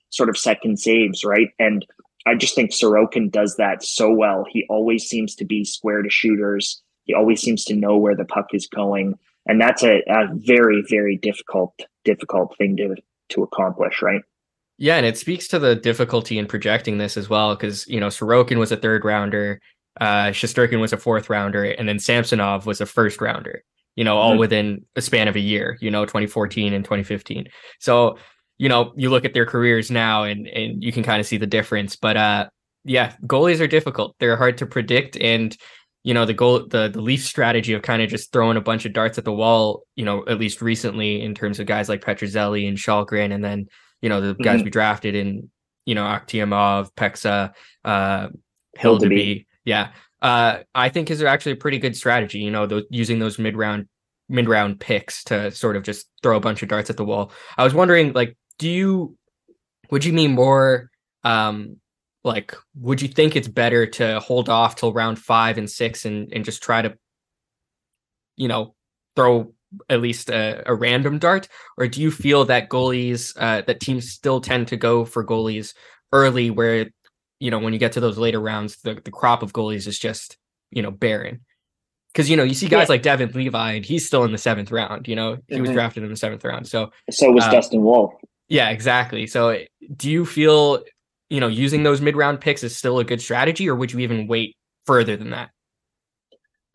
sort of second saves, right? And I just think Sorokin does that so well. He always seems to be square to shooters. He always seems to know where the puck is going. And that's a, a very, very difficult, difficult thing to to accomplish, right? Yeah, and it speaks to the difficulty in projecting this as well, because you know Sorokin was a third rounder, uh, was a fourth rounder, and then Samsonov was a first rounder you know, all mm-hmm. within a span of a year, you know, 2014 and 2015. So, you know, you look at their careers now and and you can kind of see the difference. But uh yeah, goalies are difficult. They're hard to predict and you know, the goal the the Leaf strategy of kind of just throwing a bunch of darts at the wall, you know, at least recently in terms of guys like Petruzzelli and Källgren and then, you know, the mm-hmm. guys we drafted in, you know, Akhtiamov, Peksa, uh Hildeby. Yeah uh, I think is actually a pretty good strategy. You know, the, using those mid round mid round picks to sort of just throw a bunch of darts at the wall. I was wondering, like, do you would you mean more um like would you think it's better to hold off till round five and six and and just try to you know throw at least a, a random dart or do you feel that goalies uh, that teams still tend to go for goalies early where you know, when you get to those later rounds, the, the crop of goalies is just, you know, barren. Because, you know, you see guys yeah. like Devon Levi and he's still in the seventh round, you know, he mm-hmm. was drafted in the seventh round. So, so was uh, Dustin Wolf. Yeah, exactly. So, do you feel, you know, using those mid round picks is still a good strategy or would you even wait further than that?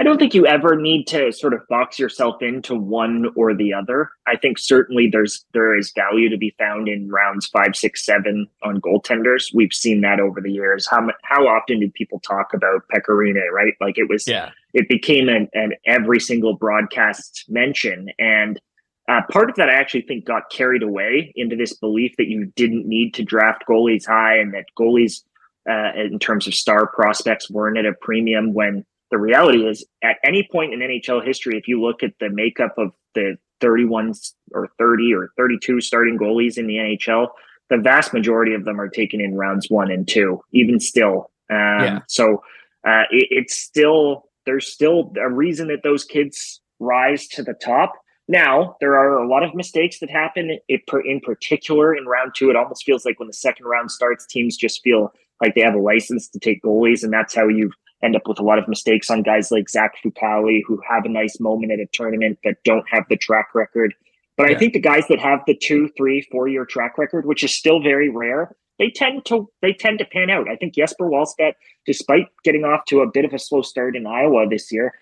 I don't think you ever need to sort of box yourself into one or the other. I think certainly there's there is value to be found in rounds five, six, seven on goaltenders. We've seen that over the years. How how often do people talk about Pekka Rinne, right? Like it was, yeah, it became an, an every single broadcast mention, and uh, part of that I actually think got carried away into this belief that you didn't need to draft goalies high and that goalies, uh, in terms of star prospects, weren't at a premium when the reality is at any point in NHL history, if you look at the makeup of the 31 or 30 or 32 starting goalies in the NHL, the vast majority of them are taken in rounds one and two, even still. Um, yeah. So uh, it, it's still, there's still a reason that those kids rise to the top. Now, there are a lot of mistakes that happen It, in particular in round two. It almost feels like when the second round starts, teams just feel like they have a license to take goalies, and that's how you end up with a lot of mistakes on guys like Zach Fucale who have a nice moment at a tournament but don't have the track record. But yeah. I think the guys that have the two, three, four year track record, which is still very rare, they tend to they tend to pan out. I think Jesper Wallstedt, despite getting off to a bit of a slow start in Iowa this year,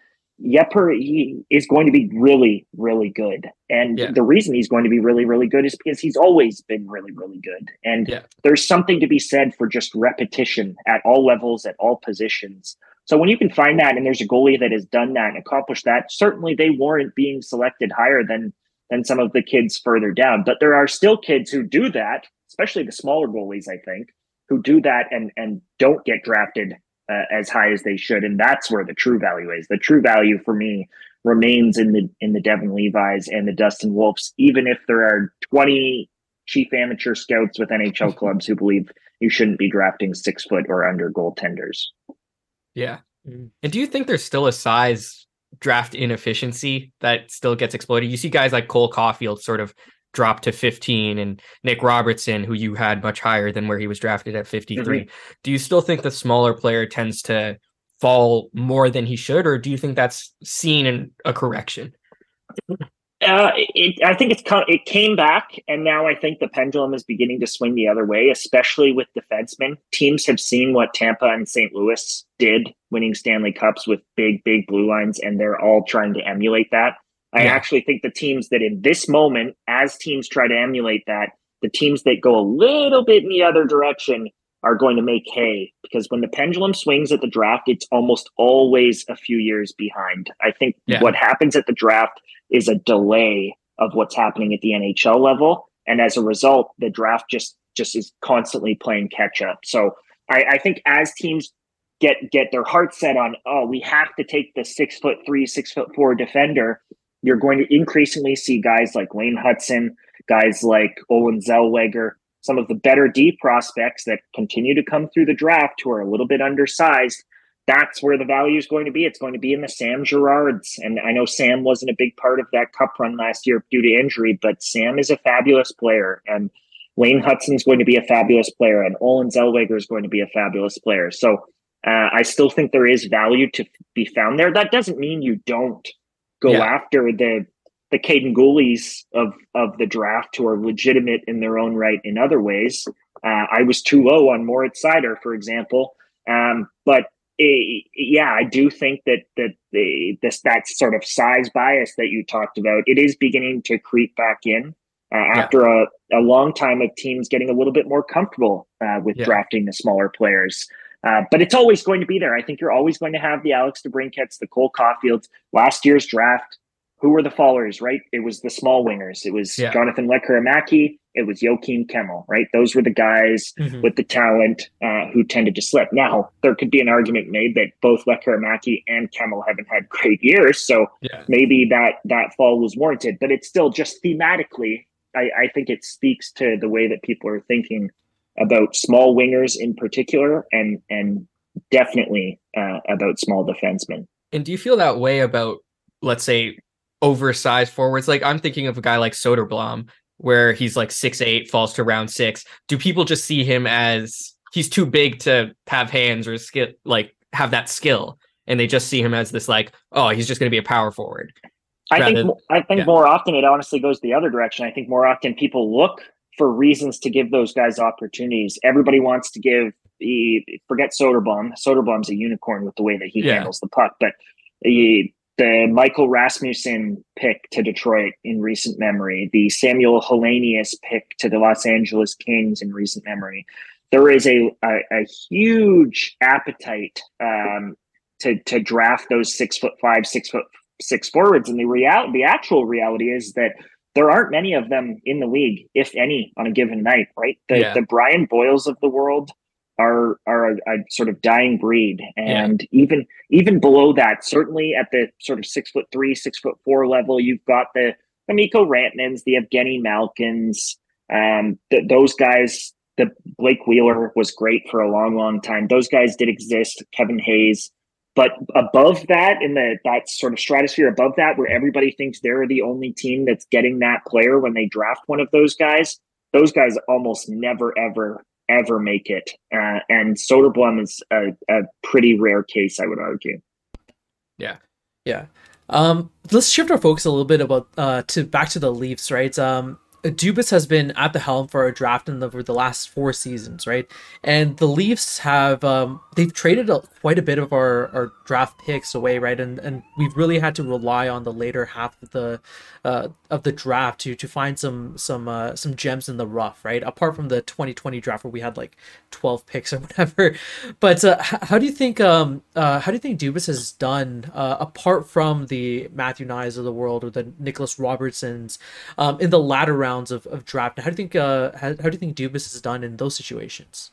Yepper he is going to be really, really good. And Yeah. the reason he's going to be really, really good is because he's always been really, really good. And Yeah. there's something to be said for just repetition at all levels, at all positions. So when you can find that and there's a goalie that has done that and accomplished that, certainly they warrant being selected higher than than some of the kids further down. But there are still kids who do that, especially the smaller goalies, I think, who do that and and don't get drafted uh, as high as they should, and that's where the true value is. The true value for me remains in the in the Devon Levi's and the Dustin Wolfs, even if there are twenty chief amateur scouts with NHL clubs who believe you shouldn't be drafting six foot or under goaltenders. Yeah. Mm. And do you think there's still a size draft inefficiency that still gets exploited? You see guys like Cole Caufield sort of drop to 15 and Nick Robertson, who you had much higher than where he was drafted at 53. Do you still think the smaller player tends to fall more than he should, or do you think that's seen in a correction? Uh, it, I think it's it came back, and now I think the pendulum is beginning to swing the other way, especially with defensemen. Teams have seen what Tampa and St. Louis did, winning Stanley Cups with big, big blue lines, and they're all trying to emulate that. I Yeah. actually think the teams that in this moment, as teams try to emulate that, the teams that go a little bit in the other direction are going to make hay because when the pendulum swings at the draft, it's almost always a few years behind. I think Yeah. what happens at the draft is a delay of what's happening at the NHL level, and as a result, the draft just just is constantly playing catch up. So I, I think as teams get get their heart set on, oh, we have to take the six foot three, six foot four defender, you're going to increasingly see guys like Lane Hutson, guys like Olen Zellweger, some of the better D prospects that continue to come through the draft who are a little bit undersized. That's where the value is going to be. It's going to be in the Sam Girards. And I know Sam wasn't a big part of that cup run last year due to injury, but Sam is a fabulous player. And Lane Hutson's going to be a fabulous player. And Olen Zellweger is going to be a fabulous player. So uh, I still think there is value to be found there. That doesn't mean you don't go Yeah. after the the Kaiden Guhles of of the draft who are legitimate in their own right in other ways. Uh, I was too low on Moritz Seider, for example. Um, but eh, yeah, I do think that that the this that sort of size bias that you talked about it is beginning to creep back in uh, after a, a long time of teams getting a little bit more comfortable uh, with Yeah. drafting the smaller players. Uh, but it's always going to be there. I think you're always going to have the Alex DeBrincats, the Cole Caufields. Last year's draft, who were the fallers, right? It was the small wingers. It was Yeah. Jonathan Lekkerimäki. It was Joakim Kemell, right? Those were the guys Mhm. with the talent uh, who tended to slip. Now, there could be an argument made that both Lekkerimäki and Kemell haven't had great years, so Yeah. maybe that that fall was warranted. But it's still just thematically, I, I think it speaks to the way that people are thinking about small wingers in particular, and and definitely uh, about small defensemen. And do you feel that way about, let's say, oversized forwards? Like I'm thinking of a guy like Soderblom, where he's like six eight, falls to round six. Do people just see him as he's too big to have hands or skill, like have that skill, and they just see him as this like, oh, he's just going to be a power forward? I rather- think I think yeah. more often it honestly goes the other direction. I think more often people look for reasons to give those guys opportunities. Everybody wants to give the forget Soderblom. Soderblom's a unicorn with the way that he Yeah. handles the puck, but the the Michael Rasmussen pick to Detroit in recent memory, the Samuel Helenius pick to the Los Angeles Kings in recent memory. There is a a, a huge appetite um, to to draft those six foot five, six foot six forwards. And the real the actual reality is that there aren't many of them in the league, if any, on a given night, right? The Yeah. the Brian Boyles of the world are are a, a sort of dying breed. And even even below that, certainly at the sort of six foot three, six foot four level, you've got the the Mikko Rantanens, the Evgeni Malkins, um, th- those guys. The Blake Wheeler was great for a long, long time. Those guys did exist. Kevin Hayes, but above that, in the that sort of stratosphere above that, where everybody thinks they're the only team that's getting that player when they draft one of those guys, those guys almost never, ever, ever make it. Uh, and Soderblom is a, a pretty rare case, I would argue. Yeah. Yeah. Um, let's shift our focus a little bit about uh to back to the Leafs, right? Um, Dubas has been at the helm for a draft in the, over the last four seasons, right? And the Leafs have um, they've traded a, quite a bit of our, our draft picks away, right? And and we've really had to rely on the later half of the uh, of the draft to to find some some uh, some gems in the rough, right? Apart from the 2020 draft where we had like 12 picks or whatever. But uh, how do you think um uh, how do you think Dubas has done uh, apart from the Matthew Knies of the world or the Nicholas Robertsons um, in the latter rounds of, of draft? How do you think uh, how, how do you think Dubas has done in those situations?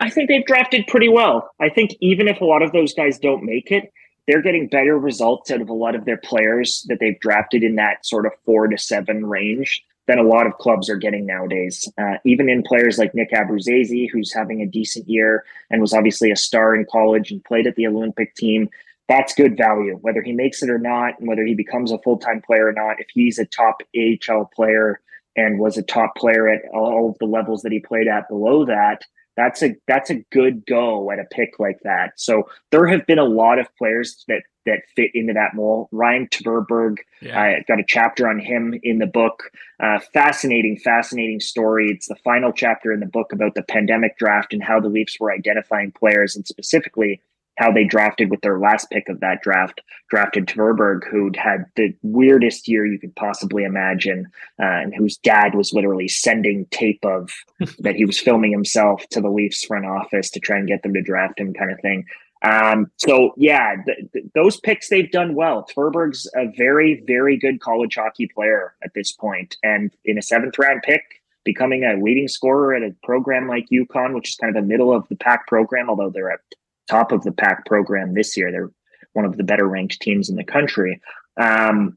I think they've drafted pretty well. I think even if a lot of those guys don't make it, they're getting better results out of a lot of their players that they've drafted in that sort of four to seven range than a lot of clubs are getting nowadays. Uh, even in players like Nick Abruzzese, who's having a decent year and was obviously a star in college and played at the Olympic team, that's good value. Whether he makes it or not, and whether he becomes a full time player or not, if he's a top AHL player and was a top player at all of the levels that he played at below that, that's a that's a good go at a pick like that. So there have been a lot of players that that fit into that mold. Ryan Tverberg, yeah. I got a chapter on him in the book. Uh, fascinating, fascinating story. It's the final chapter in the book about the pandemic draft and how the Leafs were identifying players and specifically how they drafted with their last pick of that draft, drafted Tverberg, who'd had the weirdest year you could possibly imagine, uh, and whose dad was literally sending tape of that he was filming himself to the Leafs front office to try and get them to draft him, kind of thing. Um, so yeah, th- th- those picks they've done well. Tverberg's a very, very good college hockey player at this point, and in a seventh round pick, becoming a leading scorer at a program like UConn, which is kind of a middle of the pack program, although they're at top of the pack program this year. They're one of the better ranked teams in the country. Um,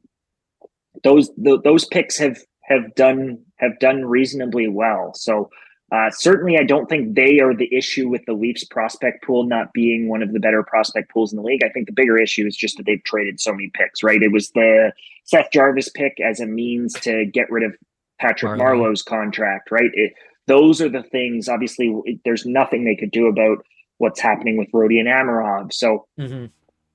those those picks have have done have done reasonably well. So uh, certainly, I don't think they are the issue with the Leafs prospect pool not being one of the better prospect pools in the league. I think the bigger issue is just that they've traded so many picks. Right? It was the Seth Jarvis pick as a means to get rid of Patrick. Marleau's contract. Right? It, those are the things. Obviously, it, there's nothing they could do about what's happening with Rodion Amirov. So mm-hmm.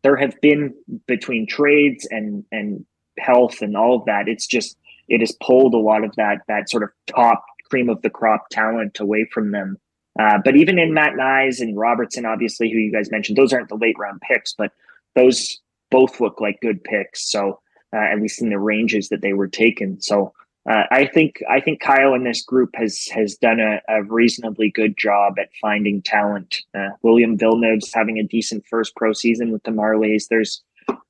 there have been between trades and and health and all of that. It's just it has pulled a lot of that that sort of top cream of the crop talent away from them. Uh, but even in Matt Knies and Robertson, obviously, who you guys mentioned, those aren't the late round picks, but those both look like good picks. So uh, at least in the ranges that they were taken. So uh, I think I think Kyle and this group has has done a, a reasonably good job at finding talent. Uh, William Villeneuve's having a decent first pro season with the Marlies. There's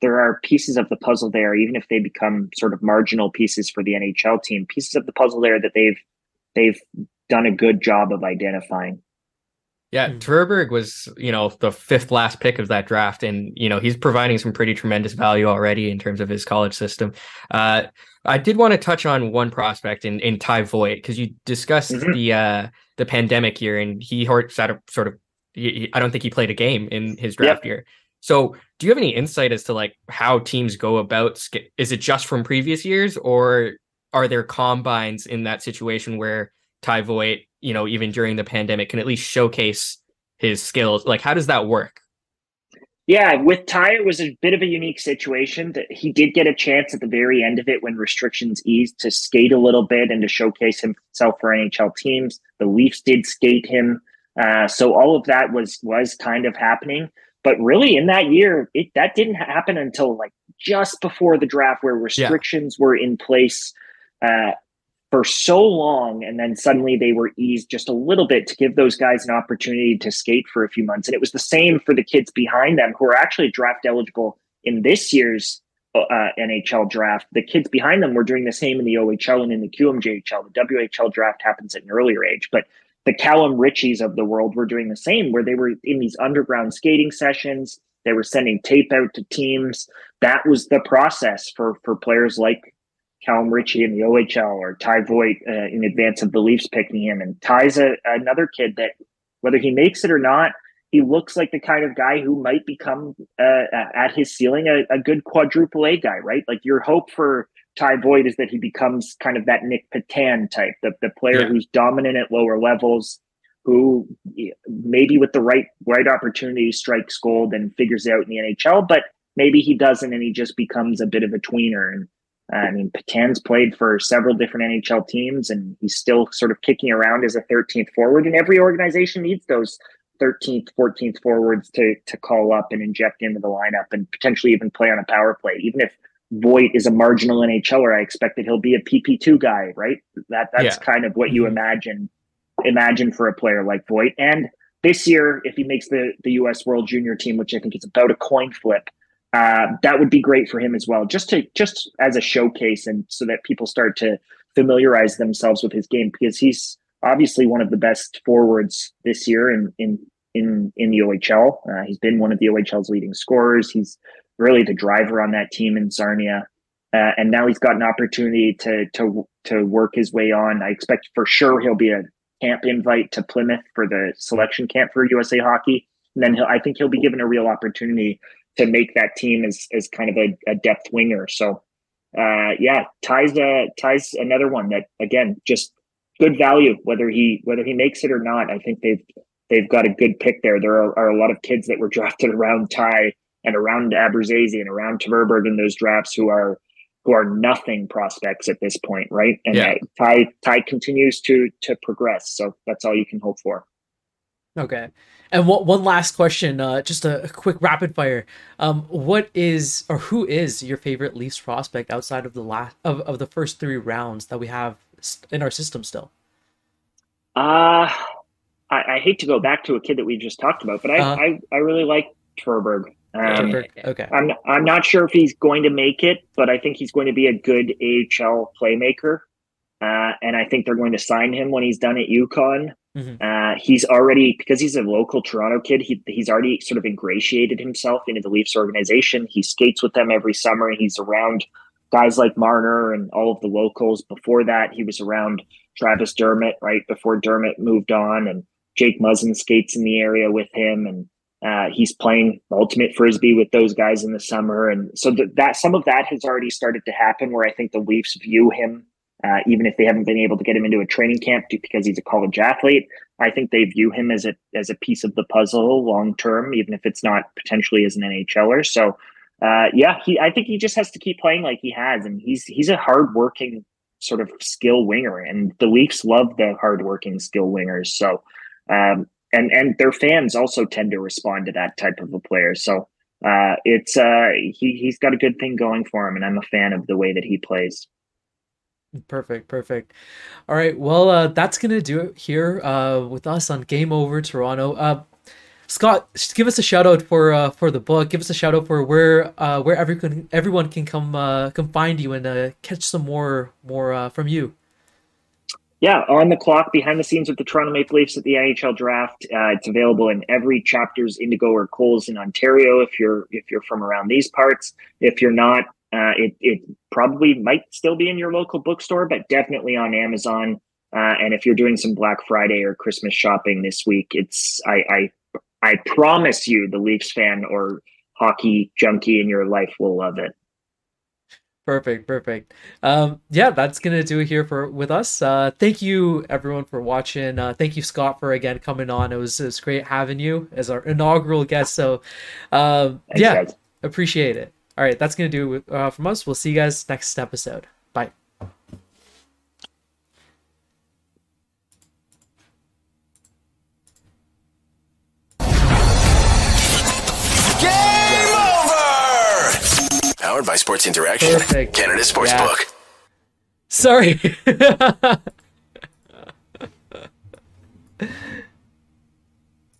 there are pieces of the puzzle there, even if they become sort of marginal pieces for the NHL team. Pieces of the puzzle there that they've they've done a good job of identifying. Yeah, mm Tverberg was, you know, the fifth last pick of that draft, and you know he's providing some pretty tremendous value already in terms of his college system. Uh, I did want to touch on one prospect in in Ty Voit because you discussed mm-hmm. the uh, the pandemic year, and he sort of sort of. He, I don't think he played a game in his draft yep. year. So, do you have any insight as to like how teams go about? Is it just from previous years, or are there combines in that situation where Ty Voit, you know, even during the pandemic, can at least showcase his skills? Like, how does that work? Yeah, with Ty, it was a bit of a unique situation. That he did get a chance at the very end of it when restrictions eased to skate a little bit and to showcase himself for NHL teams. The Leafs did skate him, uh, so all of that was was kind of happening. But really, in that year, it that didn't happen until like just before the draft, where restrictions yeah. were in place. Uh, for so long and then suddenly they were eased just a little bit to give those guys an opportunity to skate for a few months. And it was the same for the kids behind them who are actually draft eligible in this year's uh, NHL draft. The kids behind them were doing the same in the OHL and in the QMJHL the WHL draft happens at an earlier age but the Calum Ritchies of the world were doing the same where they were in these underground skating sessions. They were sending tape out to teams. That was the process for for players like Calum Ritchie in the OHL or Ty Voit uh, in advance of the Leafs picking him. And Ty's a, another kid that, whether he makes it or not, he looks like the kind of guy who might become uh, at his ceiling a, a, good quadruple A guy, right? Like your hope for Ty Voit is that he becomes kind of that Nic Petan type, the, the player yeah. who's dominant at lower levels, who maybe with the right right opportunity strikes gold and figures it out in the NHL, but maybe he doesn't and he just becomes a bit of a tweener. And I mean, Petan's played for several different NHL teams, and he's still sort of kicking around as a 13th forward. And every organization needs those 13th, 14th forwards to to call up and inject into the lineup, and potentially even play on a power play. Even if Voit is a marginal NHLer, I expect that he'll be a PP2 guy, right? That that's yeah. kind of what you mm-hmm. imagine imagine for a player like Voit. And this year, if he makes the the U.S. World Junior team, which I think is about a coin flip uh, that would be great for him as well, just to just as a showcase and so that people start to familiarize themselves with his game because he's obviously one of the best forwards this year in in in in the OHL. Uh, he's been one of the OHL's leading scorers. He's really the driver on that team in Sarnia. Uh, and now he's got an opportunity to to to work his way on. I expect for sure he'll be a camp invite to Plymouth for the selection camp for USA Hockey. And then I think he'll be given a real opportunity to make that team as as kind of a, a depth winger. So uh, yeah, Ty's uh, Ty's another one that again just good value whether he whether he makes it or not. I think they've they've got a good pick there. There are, are a lot of kids that were drafted around Ty and around Abruzzese and around Tverberg in those drafts who are who are nothing prospects at this point, right? And yeah. Ty Ty continues to to progress. So that's all you can hope for. Okay. And what, one last question, uh, just a, a, quick rapid fire. Um, what is or who is your favorite Leafs prospect outside of the last of, of the first three rounds that we have in our system still? Uh I, I hate to go back to a kid that we just talked about, but I uh-huh. I, I really like Tverberg. Um, okay. I'm I'm not sure if he's going to make it, but I think he's going to be a good AHL playmaker. Uh, and I think they're going to sign him when he's done at UConn. Mm-hmm. Uh, he's already because he's a local Toronto kid. He, he's already sort of ingratiated himself into the Leafs organization. He skates with them every summer. He's around guys like Marner and all of the locals. Before that, he was around Travis Dermott. Right before Dermott moved on, and Jake Muzzin skates in the area with him, and uh, he's playing ultimate frisbee with those guys in the summer. And so th- that some of that has already started to happen. Where I think the Leafs view him uh, even if they haven't been able to get him into a training camp because he's a college athlete. I think they view him as a as a piece of the puzzle long term, even if it's not potentially as an NHLer. So, uh, yeah, he I think he just has to keep playing like he has, and he's he's a hardworking sort of skill winger, and the Leafs love the hardworking skill wingers. So, um, and and their fans also tend to respond to that type of a player. So. Uh, it's uh, he he's got a good thing going for him, and I'm a fan of the way that he plays. Perfect, perfect. All right, well, uh, that's gonna do it here uh, with us on Game Over Toronto. Uh, Scott, give us a shout out for uh, for the book. Give us a shout out for where uh, where everyone everyone can come uh, come find you and uh, catch some more more uh, from you. Yeah, on the clock, behind the scenes with the Toronto Maple Leafs at the NHL Draft. Uh, it's available in every chapters Indigo or Coles in Ontario. If you're if you're from around these parts, if you're not, uh, it, it probably might still be in your local bookstore, but definitely on Amazon. Uh, and if you're doing some Black Friday or Christmas shopping this week, it's I, I I promise you, the Leafs fan or hockey junkie in your life will love it. Perfect, perfect. Um, yeah, that's gonna do it here for with us. Uh, thank you everyone for watching. Uh, thank you Scott for again coming on. It was it was great having you as our inaugural guest. So, um, yeah, guys. appreciate it. All right, that's gonna do it uh, from us. We'll see you guys next episode. Bye. Game over. Powered by Sports Interaction, Perfect. Canada Sportsbook. Yeah. Sorry.